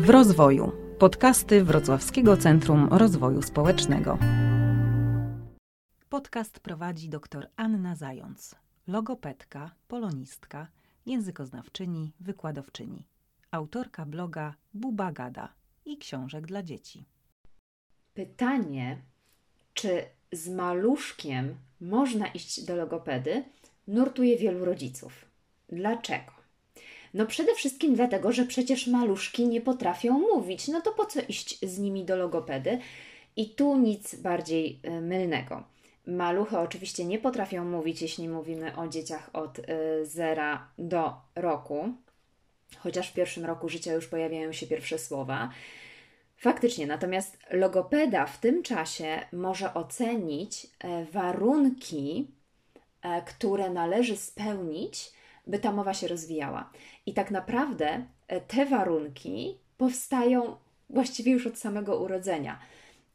W rozwoju. Podcasty Wrocławskiego Centrum Rozwoju Społecznego. Podcast prowadzi dr Anna Zając, logopedka, polonistka, językoznawczyni, wykładowczyni, autorka bloga Buba Gada i książek dla dzieci. Pytanie, czy z maluszkiem można iść do logopedy, nurtuje wielu rodziców. Dlaczego? No przede wszystkim dlatego, że przecież maluszki nie potrafią mówić. No to po co iść z nimi do logopedy? I tu nic bardziej y, mylnego. Maluchy oczywiście nie potrafią mówić, jeśli mówimy o dzieciach od y, zera do roku, chociaż w pierwszym roku życia już pojawiają się pierwsze słowa. Faktycznie, natomiast logopeda w tym czasie może ocenić e, warunki, e, które należy spełnić, by ta mowa się rozwijała. I tak naprawdę e, te warunki powstają właściwie już od samego urodzenia.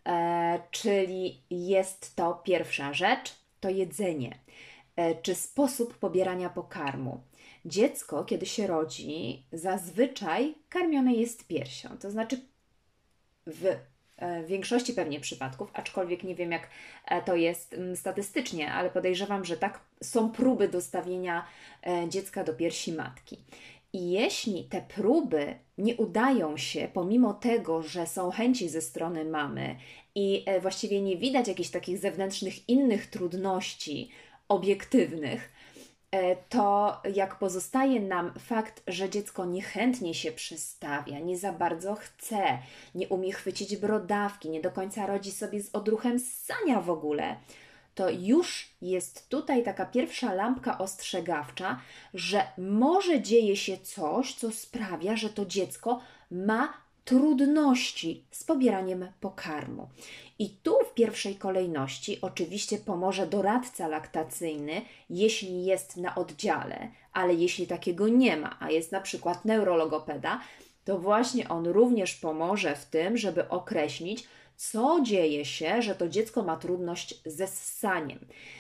E, czyli jest to pierwsza rzecz, to jedzenie, e, czy sposób pobierania pokarmu. Dziecko, kiedy się rodzi, zazwyczaj karmione jest piersią, to znaczy w w większości pewnie przypadków, aczkolwiek nie wiem jak e, to jest mm, statystycznie, ale podejrzewam, że tak są próby dostawienia e, dziecka do piersi matki. I jeśli te próby nie udają się, pomimo tego, że są chęci ze strony mamy i właściwie nie widać jakichś takich zewnętrznych innych trudności obiektywnych, E, to jak pozostaje nam fakt, że dziecko niechętnie się przystawia, nie za bardzo chce, nie umie chwycić brodawki, nie do końca rodzi sobie z odruchem ssania w ogóle, to już jest tutaj taka pierwsza lampka ostrzegawcza, że może dzieje się coś, co sprawia, że to dziecko ma trudności z pobieraniem pokarmu. I tu w pierwszej kolejności oczywiście pomoże doradca laktacyjny, jeśli jest na oddziale, ale jeśli takiego nie ma, a jest na przykład neurologopeda, to właśnie on również pomoże w tym, żeby określić, co dzieje się, że to dziecko ma trudność ze ssaniem.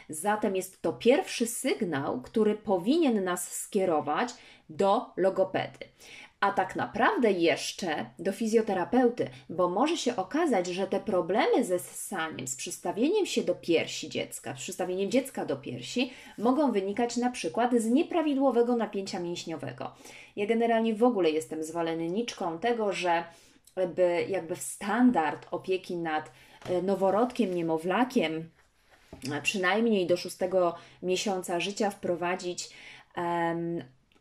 Zatem jest to pierwszy sygnał, który powinien nas skierować do logopedy a tak naprawdę jeszcze do fizjoterapeuty, bo może się okazać, że te problemy ze ssaniem, z przystawieniem się do piersi dziecka, z przystawieniem dziecka do piersi, mogą wynikać na przykład z nieprawidłowego napięcia mięśniowego. Ja generalnie w ogóle jestem zwolenniczką tego, że by jakby w standard opieki nad e, noworodkiem, niemowlakiem, przynajmniej do szóstego miesiąca życia wprowadzić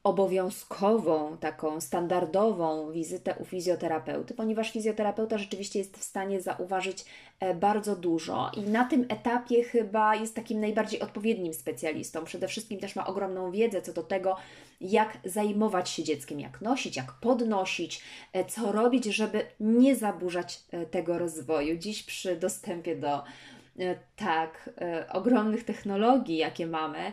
obowiązkową, taką standardową wizytę u fizjoterapeuty, ponieważ fizjoterapeuta rzeczywiście jest w stanie zauważyć e, bardzo dużo i na tym etapie chyba jest takim najbardziej odpowiednim specjalistą. Przede wszystkim też ma ogromną wiedzę co do tego, jak zajmować się dzieckiem, jak nosić, jak podnosić, e, co robić, żeby nie zaburzać e, tego rozwoju. Dziś przy dostępie do tak ogromnych technologii, jakie mamy,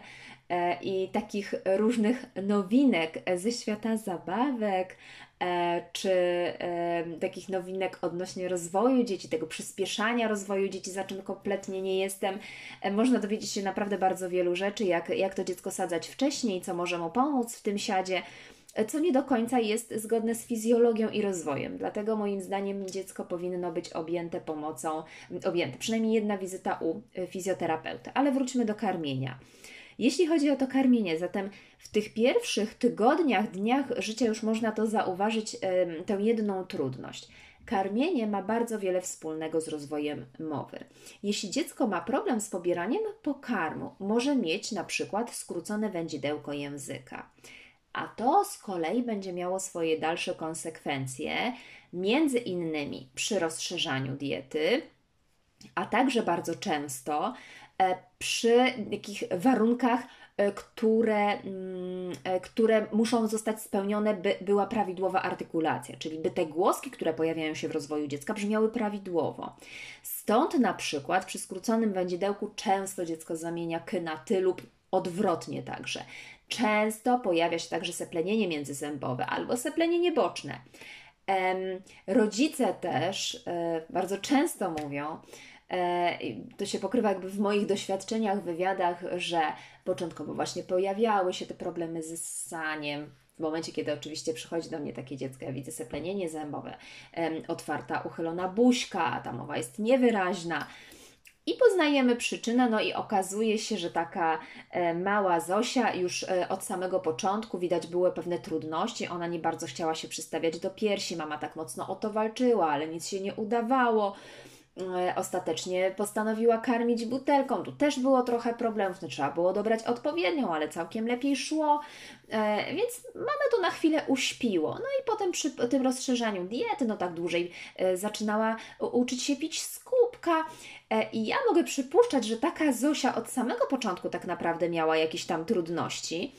E, i takich różnych nowinek ze świata zabawek, e, czy e, takich nowinek odnośnie rozwoju dzieci, tego przyspieszania rozwoju dzieci, za czym kompletnie nie jestem. Można dowiedzieć się naprawdę bardzo wielu rzeczy, jak, jak to dziecko sadzać wcześniej, co może mu pomóc w tym siadzie co nie do końca jest zgodne z fizjologią i rozwojem. Dlatego moim zdaniem dziecko powinno być objęte pomocą, objęte przynajmniej jedna wizyta u fizjoterapeuty. Ale wróćmy do karmienia. Jeśli chodzi o to karmienie, zatem w tych pierwszych tygodniach, dniach życia już można to zauważyć, tę jedną trudność. Karmienie ma bardzo wiele wspólnego z rozwojem mowy. Jeśli dziecko ma problem z pobieraniem pokarmu, może mieć na przykład skrócone wędzidełko języka. A to z kolei będzie miało swoje dalsze konsekwencje, między innymi przy rozszerzaniu diety, a także bardzo często E, przy takich warunkach, e, które, mm, e, które muszą zostać spełnione, by była prawidłowa artykulacja, czyli by te głoski, które pojawiają się w rozwoju dziecka, brzmiały prawidłowo. Stąd na przykład przy skróconym wędzidełku często dziecko zamienia k na ty lub odwrotnie także. Często pojawia się także seplenienie międzyzębowe albo seplenienie boczne. Rodzice też bardzo często mówią, E, to się pokrywa jakby w moich doświadczeniach, wywiadach, że początkowo właśnie pojawiały się te problemy z ssaniem, momencie, kiedy oczywiście przychodzi do mnie takie dziecko, ja widzę seplenienie zębowe, otwarta, uchylona buźka, ta mowa jest niewyraźna. I poznajemy przyczynę, no i okazuje się, że taka e, mała Zosia już e, od samego początku widać były pewne trudności. Ona nie bardzo chciała się przystawiać do piersi, mama tak mocno o to walczyła, ale nic się nie udawało. E, ostatecznie postanowiła karmić butelką. Tu też było trochę problemów, no, trzeba było dobrać odpowiednią, ale całkiem lepiej szło, e, więc mamy to na chwilę uśpiło. No i potem przy tym rozszerzaniu diety, no tak dłużej e, zaczynała uczyć się pić z kubka i ja mogę przypuszczać, że taka Zosia od samego początku tak naprawdę miała jakieś tam trudności,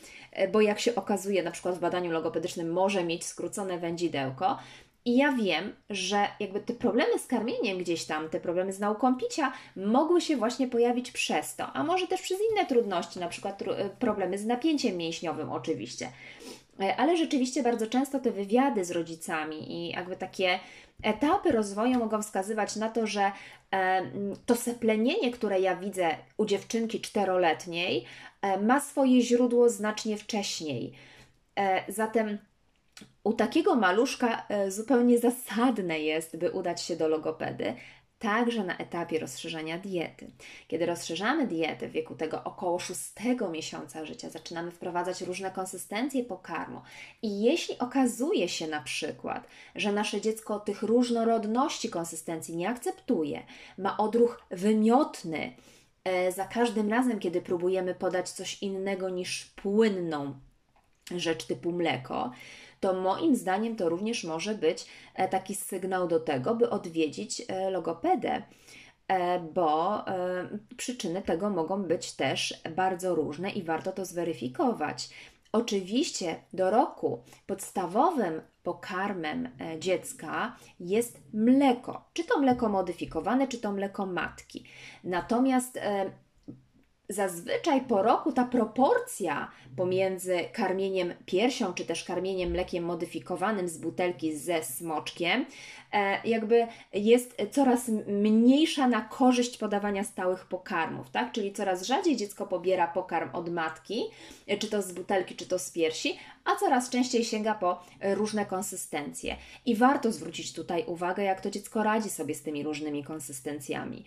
bo jak się okazuje na przykład w badaniu logopedycznym może mieć skrócone wędzidełko, i ja wiem, że jakby te problemy z karmieniem gdzieś tam, te problemy z nauką picia mogły się właśnie pojawić przez to, a może też przez inne trudności, na przykład e, problemy z napięciem mięśniowym oczywiście. E, ale rzeczywiście bardzo często te wywiady z rodzicami i jakby takie etapy rozwoju mogą wskazywać na to, że e, to seplenienie, które ja widzę u dziewczynki czteroletniej, ma swoje źródło znacznie wcześniej. Zatem u takiego maluszka e, zupełnie zasadne jest, by udać się do logopedy, także na etapie rozszerzania diety. Kiedy rozszerzamy dietę w wieku tego około 6 miesiąca życia, zaczynamy wprowadzać różne konsystencje pokarmu. I jeśli okazuje się na przykład, że nasze dziecko tych różnorodności konsystencji nie akceptuje, ma odruch wymiotny, e, za każdym razem, kiedy próbujemy podać coś innego niż płynną rzecz typu mleko, to moim zdaniem to również może być e, taki sygnał do tego, by odwiedzić e, logopedę e, bo przyczyny tego mogą być też bardzo różne i warto to zweryfikować. Oczywiście do roku podstawowym pokarmem dziecka jest mleko, czy to mleko modyfikowane, czy to mleko matki. Natomiast zazwyczaj po roku ta proporcja pomiędzy karmieniem piersią, czy też karmieniem mlekiem modyfikowanym z butelki ze smoczkiem, jakby jest coraz mniejsza na korzyść podawania stałych pokarmów, tak? Czyli coraz rzadziej dziecko pobiera pokarm od matki, e, czy to z butelki, czy to z piersi, a coraz częściej sięga po różne konsystencje. I warto zwrócić tutaj uwagę, jak to dziecko radzi sobie z tymi różnymi konsystencjami.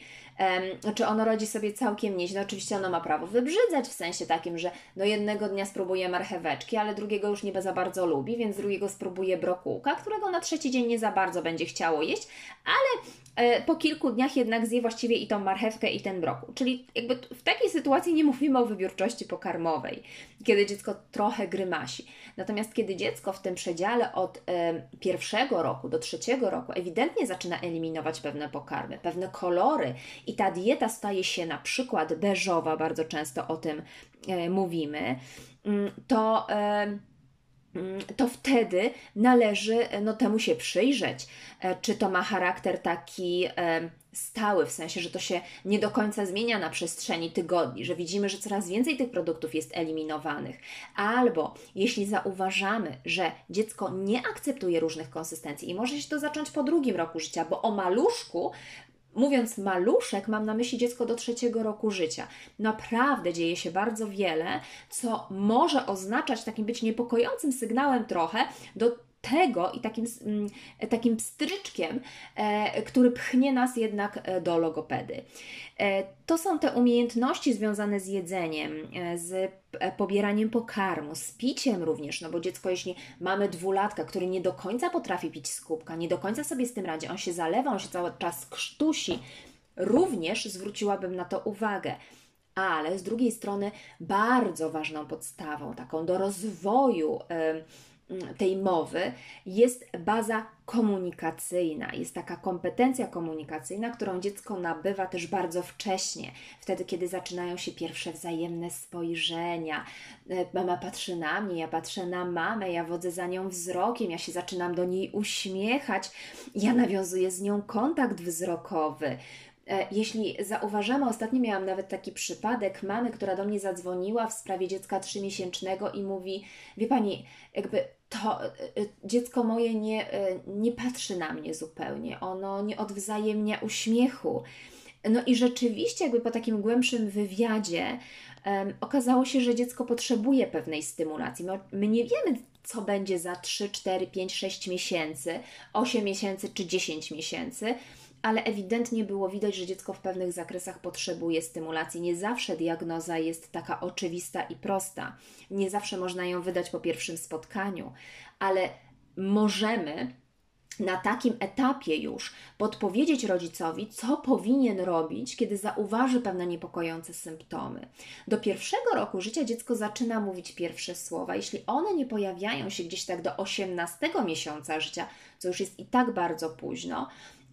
czy ono radzi sobie całkiem nieźle? Oczywiście ono ma prawo wybrzydzać w sensie takim, że no jednego dnia spróbuje marcheweczki, ale drugiego już nie za bardzo lubi, więc drugiego spróbuje brokułka, którego na trzeci dzień nie za bardzo będzie chciało jeść, ale e, po kilku dniach jednak zje właściwie i tą marchewkę i ten brokuł. Czyli jakby w takiej sytuacji nie mówimy o wybiórczości pokarmowej, kiedy dziecko trochę grymasi. Natomiast kiedy dziecko w tym przedziale od e, pierwszego roku do trzeciego roku ewidentnie zaczyna eliminować pewne pokarmy, pewne kolory i ta dieta staje się na przykład beżowa, bardzo często o tym e, mówimy, mm, to to wtedy należy no, temu się przyjrzeć. E, czy to ma charakter taki stały, w sensie, że to się nie do końca zmienia na przestrzeni tygodni, że widzimy, że coraz więcej tych produktów jest eliminowanych. Albo jeśli zauważamy, że dziecko nie akceptuje różnych konsystencji i może się to zacząć po drugim roku życia, bo o maluszku Mówiąc maluszek, mam na myśli dziecko do trzeciego roku życia. Naprawdę dzieje się bardzo wiele, co może oznaczać takim być niepokojącym sygnałem trochę do tego i takim, mm, takim pstryczkiem, e, który pchnie nas jednak e, do logopedy. E, to są te umiejętności związane z jedzeniem, z pobieraniem pokarmu, z piciem również, no bo dziecko, jeśli mamy dwulatka, który nie do końca potrafi pić z kubka, nie do końca sobie z tym radzi, on się zalewa, on się cały czas krztusi, również zwróciłabym na to uwagę ale z drugiej strony bardzo ważną podstawą, taką do rozwoju tej mowy jest baza komunikacyjna. Jest taka kompetencja komunikacyjna, którą dziecko nabywa też bardzo wcześnie, wtedy, kiedy zaczynają się pierwsze wzajemne spojrzenia. E, mama patrzy na mnie, ja patrzę na mamę, ja wodzę za nią wzrokiem, ja się zaczynam do niej uśmiechać, ja nawiązuję z nią kontakt wzrokowy. E, jeśli zauważamy, ostatnio miałam nawet taki przypadek mamy, która do mnie zadzwoniła w sprawie dziecka trzymiesięcznego i mówi: Wie pani, jakby to e, dziecko moje nie, e, nie patrzy na mnie zupełnie, ono nie odwzajemnia uśmiechu. No i rzeczywiście, jakby po takim głębszym wywiadzie, um, okazało się, że dziecko potrzebuje pewnej stymulacji. My, my nie wiemy, co będzie za 3, 4, 5, 6 miesięcy, 8 miesięcy czy 10 miesięcy ale ewidentnie było widać, że dziecko w pewnych zakresach potrzebuje stymulacji. Nie zawsze diagnoza jest taka oczywista i prosta. Nie zawsze można ją wydać po pierwszym spotkaniu, ale możemy na takim etapie już podpowiedzieć rodzicowi, co powinien robić, kiedy zauważy pewne niepokojące symptomy. Do pierwszego roku życia dziecko zaczyna mówić pierwsze słowa. Jeśli one nie pojawiają się gdzieś tak do 18 miesiąca życia, co już jest i tak bardzo późno,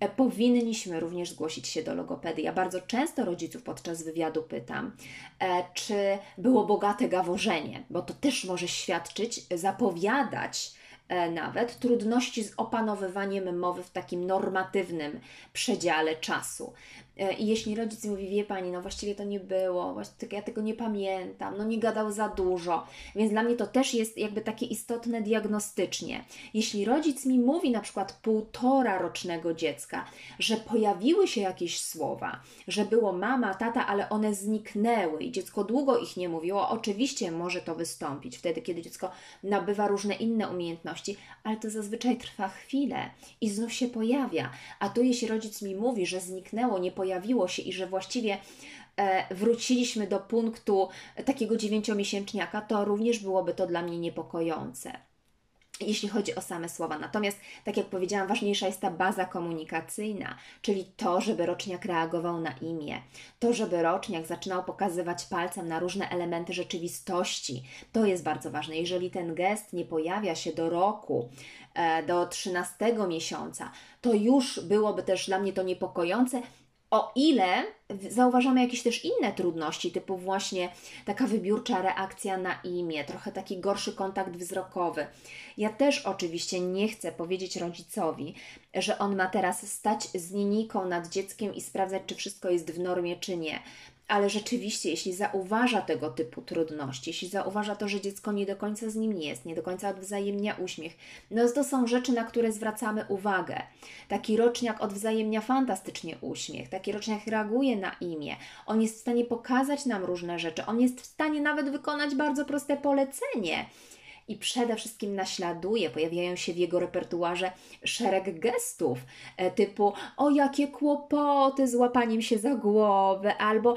powinniśmy również zgłosić się do logopedy. Ja bardzo często rodziców podczas wywiadu pytam, e, czy było bogate gaworzenie, bo to też może świadczyć, zapowiadać e, nawet trudności z opanowywaniem mowy w takim normatywnym przedziale czasu. E, I jeśli rodzic mówi, wie pani, no właściwie to nie było, właściwie ja tego nie pamiętam, no nie gadał za dużo, więc dla mnie to też jest jakby takie istotne diagnostycznie. Jeśli rodzic mi mówi na przykład półtora rocznego dziecka, że pojawiły się jakieś słowa, że było mama, tata, ale one zniknęły i dziecko długo ich nie mówiło, oczywiście może to wystąpić wtedy, kiedy dziecko nabywa różne inne umiejętności, ale to zazwyczaj trwa chwilę i znów się pojawia. A tu jeśli rodzic mi mówi, że zniknęło, nie pojawiło się i że właściwie e, wróciliśmy do punktu takiego dziewięciomiesięczniaka, to również byłoby to dla mnie niepokojące jeśli chodzi o same słowa. Natomiast, tak jak powiedziałam, ważniejsza jest ta baza komunikacyjna, czyli to, żeby roczniak reagował na imię, to, żeby roczniak zaczynał pokazywać palcem na różne elementy rzeczywistości. To jest bardzo ważne. Jeżeli ten gest nie pojawia się do roku, e, do 13 miesiąca, to już byłoby też dla mnie to niepokojące, o ile zauważamy jakieś też inne trudności, typu właśnie taka wybiórcza reakcja na imię, trochę taki gorszy kontakt wzrokowy. Ja też oczywiście nie chcę powiedzieć rodzicowi, że on ma teraz stać z linijką nad dzieckiem i sprawdzać, czy wszystko jest w normie, czy nie ale rzeczywiście, jeśli zauważa tego typu trudności, jeśli zauważa to, że dziecko nie do końca z nim jest, nie do końca odwzajemnia uśmiech, no to są rzeczy, na które zwracamy uwagę. Taki roczniak odwzajemnia fantastycznie uśmiech, taki roczniak reaguje na imię, on jest w stanie pokazać nam różne rzeczy, on jest w stanie nawet wykonać bardzo proste polecenie i przede wszystkim naśladuje, pojawiają się w jego repertuarze szereg gestów e, typu o jakie kłopoty z łapaniem się za głowę albo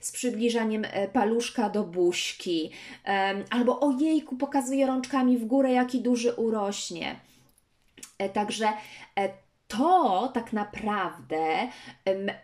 z przybliżaniem e, paluszka do buźki, albo o jejku pokazuje rączkami w górę, jaki duży urośnie. E, także to tak naprawdę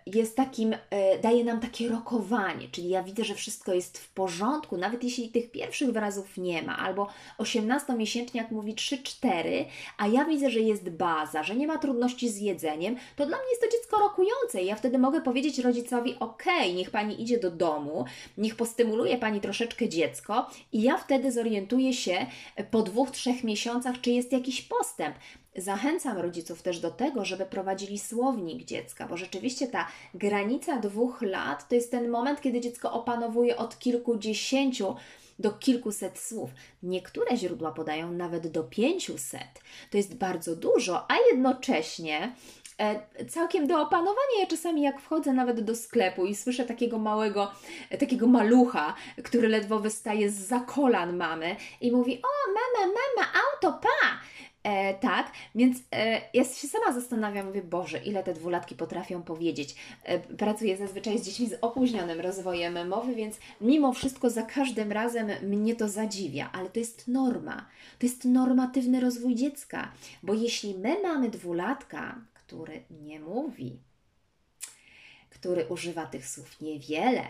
jest takim, e, daje nam takie rokowanie, czyli ja widzę, że wszystko jest w porządku, nawet jeśli tych pierwszych wyrazów nie ma, albo 18-miesięczniak mówi 3-4, a ja widzę, że jest baza, że nie ma trudności z jedzeniem, to dla mnie jest to dziecko rokujące i ja wtedy mogę powiedzieć rodzicowi, ok, niech Pani idzie do domu, niech postymuluje Pani troszeczkę dziecko i ja wtedy zorientuję się po dwóch, trzech miesiącach, czy jest jakiś postęp. Zachęcam rodziców też do tego, żeby prowadzili słownik dziecka, bo rzeczywiście ta granica dwóch lat to jest ten moment, kiedy dziecko opanowuje od kilkudziesięciu do kilkuset słów. Niektóre źródła podają nawet do pięciuset. To jest bardzo dużo, a jednocześnie e, całkiem do opanowania. Ja czasami jak wchodzę nawet do sklepu i słyszę takiego małego, takiego malucha, który ledwo wystaje z za kolan mamy i mówi: O, mama, mama, auto, pa! E, tak, więc e, ja się sama zastanawiam, mówię, Boże, ile te dwulatki potrafią powiedzieć. E, pracuję zazwyczaj z dziećmi z opóźnionym rozwojem mowy, więc mimo wszystko za każdym razem mnie to zadziwia, ale to jest norma. To jest normatywny rozwój dziecka, bo jeśli my mamy dwulatka, który nie mówi, który używa tych słów niewiele,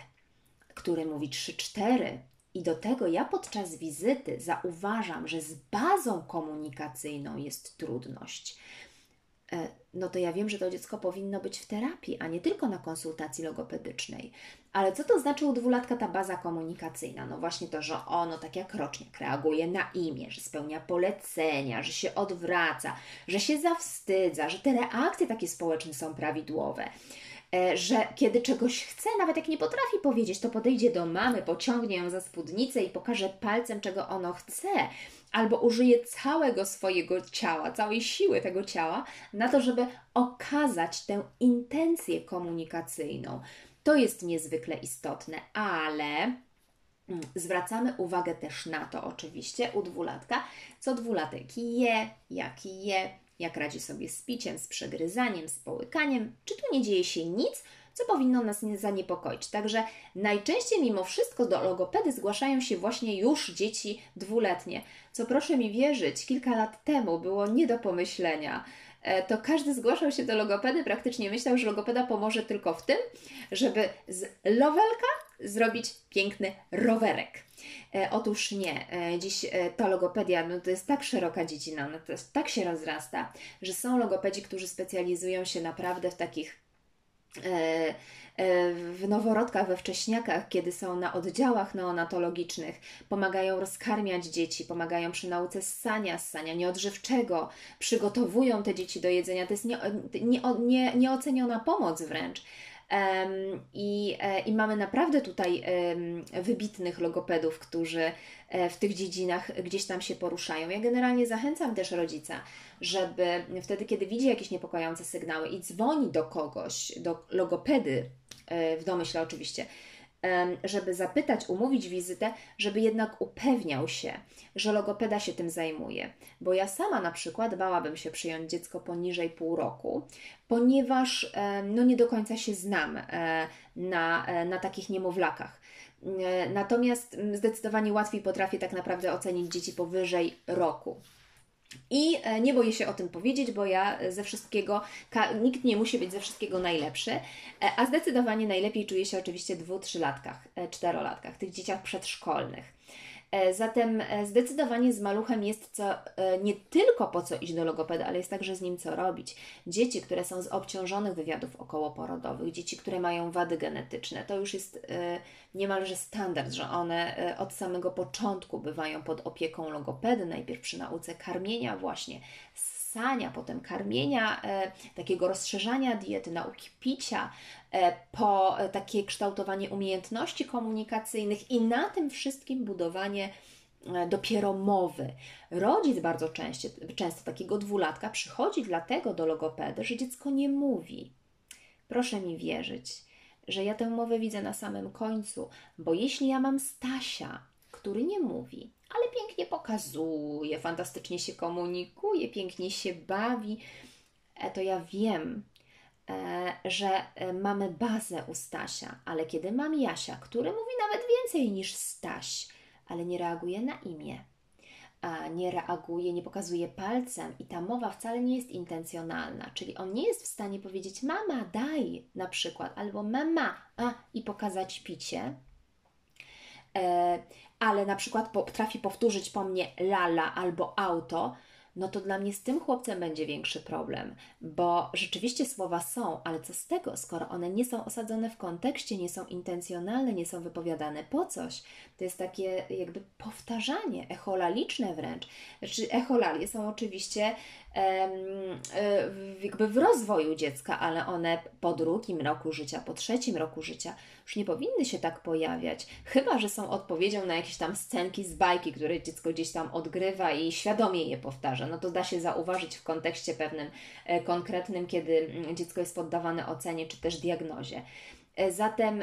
który mówi trzy, cztery, i do tego ja podczas wizyty zauważam, że z bazą komunikacyjną jest trudność. E, no to ja wiem, że to dziecko powinno być w terapii, a nie tylko na konsultacji logopedycznej. Ale co to znaczy u dwulatka ta baza komunikacyjna? No właśnie to, że ono tak jak rocznik reaguje na imię, że spełnia polecenia, że się odwraca, że się zawstydza, że te reakcje takie społeczne są prawidłowe. E, że kiedy czegoś chce, nawet jak nie potrafi powiedzieć, to podejdzie do mamy, pociągnie ją za spódnicę i pokaże palcem, czego ono chce, albo użyje całego swojego ciała, całej siły tego ciała na to, żeby okazać tę intencję komunikacyjną. To jest niezwykle istotne, ale mm, zwracamy uwagę też na to oczywiście u dwulatka, co dwulatek je, jak je, jak radzi sobie z piciem, z przegryzaniem, z połykaniem, czy tu nie dzieje się nic, co powinno nas nie zaniepokoić. Także najczęściej mimo wszystko do logopedy zgłaszają się właśnie już dzieci dwuletnie, co proszę mi wierzyć, kilka lat temu było nie do pomyślenia. E, to każdy zgłaszał się do logopedy, praktycznie myślał, że logopeda pomoże tylko w tym, żeby z lowelka zrobić piękny rowerek. E, otóż nie. E, dziś e, ta logopedia no to jest tak szeroka dziedzina, ona to jest, tak się rozrasta, że są logopedzi, którzy specjalizują się naprawdę w takich e, e, w noworodkach, we wcześniakach, kiedy są na oddziałach neonatologicznych, pomagają rozkarmiać dzieci, pomagają przy nauce ssania, ssania nieodżywczego, przygotowują te dzieci do jedzenia. To jest nie, nie, nie, nieoceniona pomoc wręcz. I, e, I mamy naprawdę tutaj wybitnych logopedów, którzy e, w tych dziedzinach gdzieś tam się poruszają. Ja generalnie zachęcam też rodzica, żeby wtedy, kiedy widzi jakieś niepokojące sygnały i dzwoni do kogoś, do logopedy, e, w domyśle oczywiście, żeby zapytać, umówić wizytę, żeby jednak upewniał się, że logopeda się tym zajmuje. Bo ja sama na przykład bałabym się przyjąć dziecko poniżej pół roku, ponieważ no, nie do końca się znam e, na, e, na takich niemowlakach. E, natomiast zdecydowanie łatwiej potrafię tak naprawdę ocenić dzieci powyżej roku. I e, nie boję się o tym powiedzieć, bo ja ze wszystkiego, nikt nie musi być ze wszystkiego najlepszy, e, a zdecydowanie najlepiej czuję się oczywiście w dwu, trzylatkach, e, czterolatkach, tych dzieciach przedszkolnych. E, zatem e, zdecydowanie z maluchem jest co, e, nie tylko po co iść do logopeda, ale jest także z nim co robić. Dzieci, które są z obciążonych wywiadów okołoporodowych, dzieci, które mają wady genetyczne, to już jest niemalże standard, że one od samego początku bywają pod opieką logopedy, najpierw przy nauce karmienia właśnie ssania, potem karmienia, takiego rozszerzania diety, nauki picia, po e, takie kształtowanie umiejętności komunikacyjnych i na tym wszystkim budowanie dopiero mowy. Rodzic bardzo często, często takiego dwulatka przychodzi dlatego do logopedy, że dziecko nie mówi. Proszę mi wierzyć, że ja tę mowę widzę na samym końcu, bo jeśli ja mam Stasia, który nie mówi, ale pięknie pokazuje, fantastycznie się komunikuje, pięknie się bawi, e, to ja wiem, e, że e, mamy bazę u Stasia, ale kiedy mam Jasia, który mówi nawet więcej niż Staś, ale nie reaguje na imię, nie reaguje, nie pokazuje palcem i ta mowa wcale nie jest intencjonalna, czyli on nie jest w stanie powiedzieć mama daj na przykład, albo mama a i pokazać picie, ale na przykład potrafi powtórzyć po mnie lala albo auto, no to dla mnie z tym chłopcem będzie większy problem, bo rzeczywiście słowa są, ale co z tego, skoro one nie są osadzone w kontekście, nie są intencjonalne, nie są wypowiadane po coś. To jest takie jakby powtarzanie, echolaliczne wręcz. Znaczy, echolalie są oczywiście jakby w rozwoju dziecka, ale one po drugim roku życia, po trzecim roku życia już nie powinny się tak pojawiać. Chyba, że są odpowiedzią na jakieś tam scenki z bajki, które dziecko gdzieś tam odgrywa i świadomie je powtarza. No to da się zauważyć w kontekście pewnym e, konkretnym, kiedy mm, dziecko jest poddawane ocenie czy też diagnozie. E, zatem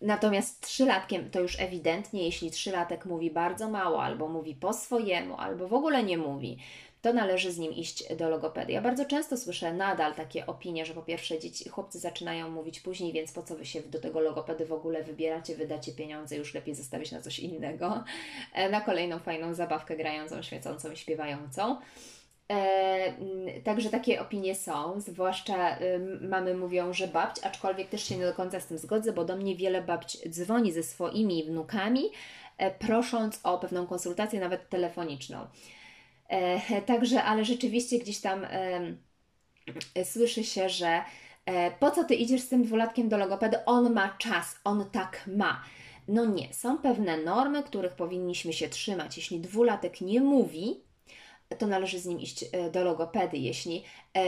natomiast trzylatkiem to już ewidentnie, jeśli trzylatek mówi bardzo mało, albo mówi po swojemu, albo w ogóle nie mówi, to należy z nim iść do logopedy. Ja bardzo często słyszę nadal takie opinie, że po pierwsze dzieci, chłopcy zaczynają mówić później, więc po co Wy się do tego logopedy w ogóle wybieracie, wydacie pieniądze, już lepiej zostawić na coś innego, e, na kolejną fajną zabawkę grającą, świecącą i śpiewającą. E, także takie opinie są, zwłaszcza y, mamy mówią, że babć, aczkolwiek też się nie do końca z tym zgodzę, bo do mnie wiele babć dzwoni ze swoimi wnukami, e, prosząc o pewną konsultację, nawet telefoniczną. E, także, ale rzeczywiście gdzieś tam e, słyszy się, że e, po co ty idziesz z tym dwulatkiem do logopedy? On ma czas, on tak ma. No nie, są pewne normy, których powinniśmy się trzymać. Jeśli dwulatek nie mówi, to należy z nim iść do logopedy. Jeśli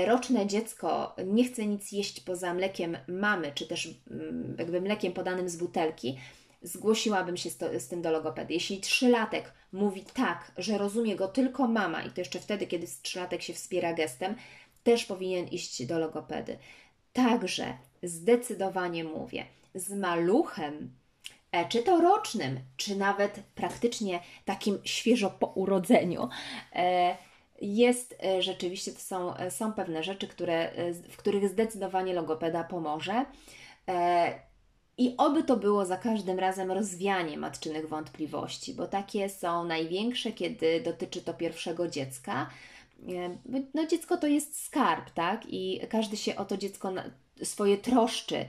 roczne dziecko nie chce nic jeść poza mlekiem mamy, czy też mm, jakby mlekiem podanym z butelki, zgłosiłabym się z, to, z tym do logopedy. Jeśli trzylatek mówi tak, że rozumie go tylko mama i to jeszcze wtedy, kiedy trzylatek się wspiera gestem, też powinien iść do logopedy. Także zdecydowanie mówię. z maluchem, e, czy to rocznym, czy nawet praktycznie takim świeżo po urodzeniu, e, jest e, rzeczywiście, to są, są pewne rzeczy, które, w których zdecydowanie logopeda pomoże. I oby to było za każdym razem rozwianie matczynych wątpliwości, bo takie są największe, kiedy dotyczy to pierwszego dziecka. No, dziecko to jest skarb, tak? I każdy się o to dziecko swoje troszczy.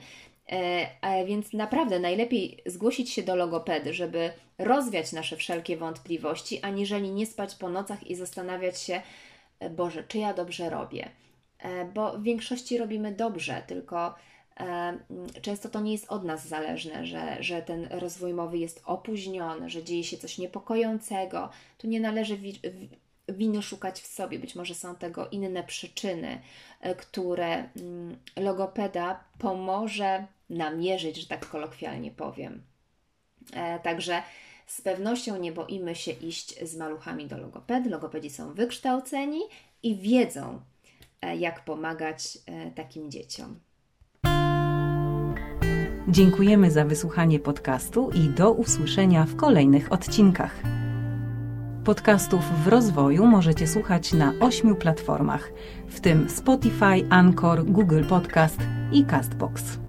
E, więc naprawdę najlepiej zgłosić się do logopedy, żeby rozwiać nasze wszelkie wątpliwości, aniżeli nie spać po nocach i zastanawiać się, e, Boże, czy ja dobrze robię? E, bo w większości robimy dobrze, tylko często to nie jest od nas zależne, że, że ten rozwój mowy jest opóźniony, że dzieje się coś niepokojącego. Tu nie należy winy szukać w sobie. Być może są tego inne przyczyny, e, które mm, logopeda pomoże namierzyć, że tak kolokwialnie powiem. E, także z pewnością nie boimy się iść z maluchami do logopedy. Logopedzi są wykształceni i wiedzą, e, jak pomagać takim dzieciom. Dziękujemy za wysłuchanie podcastu i do usłyszenia w kolejnych odcinkach. Podcastów w rozwoju możecie słuchać na ośmiu platformach, w tym Spotify, Anchor, Google Podcast i Castbox.